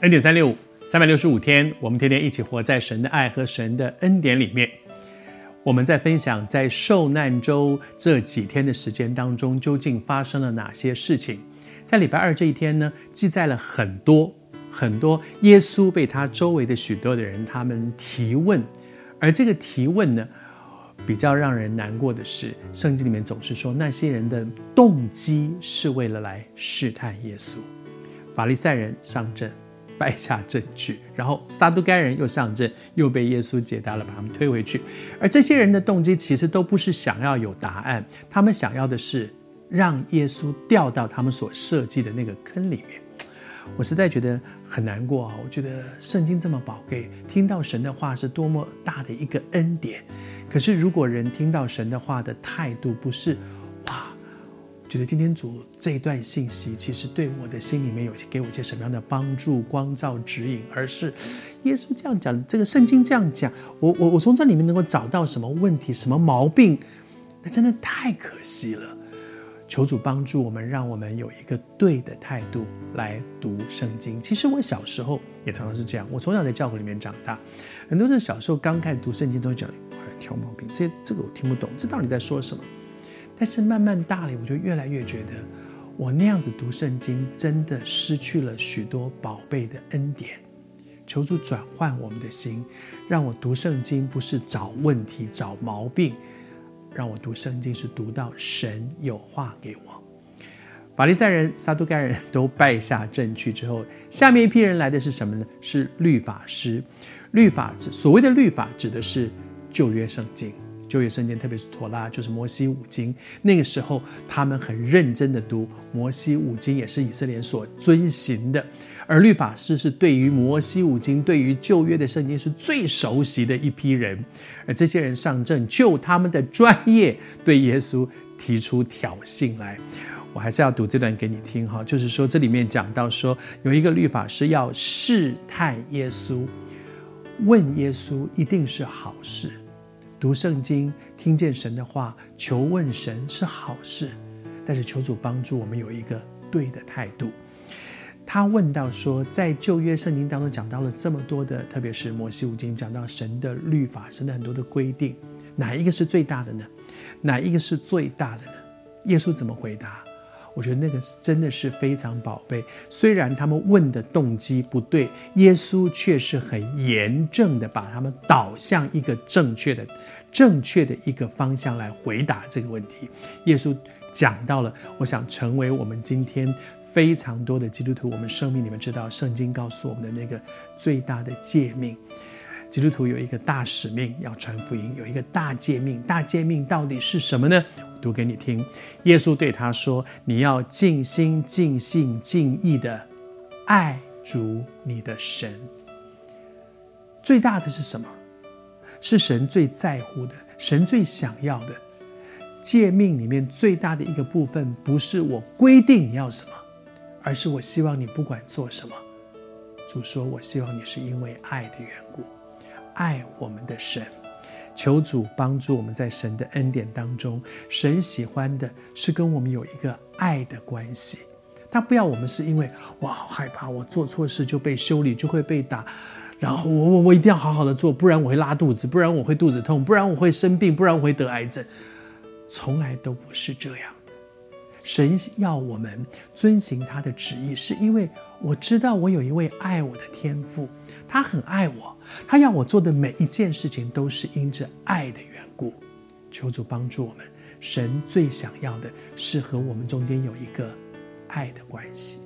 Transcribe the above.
恩典三六五，三百六十五天，我们天天一起活在神的爱和神的恩典里面。我们在分享在受难周这几天的时间当中，究竟发生了哪些事情？在礼拜二这一天呢，记载了很多很多耶稣被他周围的许多的人他们提问，而这个提问呢，比较让人难过的是，圣经里面总是说那些人的动机是为了来试探耶稣。法利赛人上阵。败下阵去，然后撒都该人又上阵，又被耶稣解答了，把他们推回去。而这些人的动机其实都不是想要有答案，他们想要的是让耶稣掉到他们所设计的那个坑里面。我实在觉得很难过啊！我觉得圣经这么宝贵，听到神的话是多么大的一个恩典。可是如果人听到神的话的态度不是，觉得今天主这一段信息，其实对我的心里面有给我一些什么样的帮助、光照、指引，而是耶稣这样讲，这个圣经这样讲，我我我从这里面能够找到什么问题、什么毛病，那真的太可惜了。求主帮助我们，让我们有一个对的态度来读圣经。其实我小时候也常常是这样，我从小在教会里面长大，很多人小时候刚开始读圣经都会讲，哎，挑毛病，这这个我听不懂，这到底在说什么？但是慢慢大了，我就越来越觉得，我那样子读圣经，真的失去了许多宝贝的恩典。求助转换我们的心，让我读圣经不是找问题、找毛病，让我读圣经是读到神有话给我。法利赛人、撒都该人都败下阵去之后，下面一批人来的是什么呢？是律法师。律法指所谓的律法，指的是旧约圣经。旧约圣经，特别是妥拉，就是摩西五经。那个时候，他们很认真的读摩西五经，也是以色列所遵行的。而律法师是对于摩西五经、对于旧约的圣经是最熟悉的一批人。而这些人上阵，就他们的专业对耶稣提出挑衅来。我还是要读这段给你听哈，就是说这里面讲到说，有一个律法师要试探耶稣，问耶稣一定是好事。读圣经，听见神的话，求问神是好事，但是求主帮助我们有一个对的态度。他问到说，在旧约圣经当中讲到了这么多的，特别是摩西五经讲到神的律法，神的很多的规定，哪一个是最大的呢？哪一个是最大的呢？耶稣怎么回答？我觉得那个是真的是非常宝贝。虽然他们问的动机不对，耶稣却是很严正的把他们导向一个正确的、正确的一个方向来回答这个问题。耶稣讲到了，我想成为我们今天非常多的基督徒，我们生命里面知道圣经告诉我们的那个最大的诫命。基督徒有一个大使命要传福音，有一个大诫命。大诫命到底是什么呢？读给你听。耶稣对他说：“你要尽心、尽性、尽意的爱主你的神。最大的是什么？是神最在乎的，神最想要的诫命里面最大的一个部分，不是我规定你要什么，而是我希望你不管做什么。主说：我希望你是因为爱的缘故。”爱我们的神，求主帮助我们在神的恩典当中。神喜欢的是跟我们有一个爱的关系。他不要我们是因为哇，好害怕，我做错事就被修理，就会被打，然后我我我一定要好好的做，不然我会拉肚子，不然我会肚子痛，不然我会生病，不然我会得癌症。从来都不是这样。神要我们遵行他的旨意，是因为我知道我有一位爱我的天父。他很爱我，他要我做的每一件事情都是因着爱的缘故。求主帮助我们，神最想要的是和我们中间有一个爱的关系。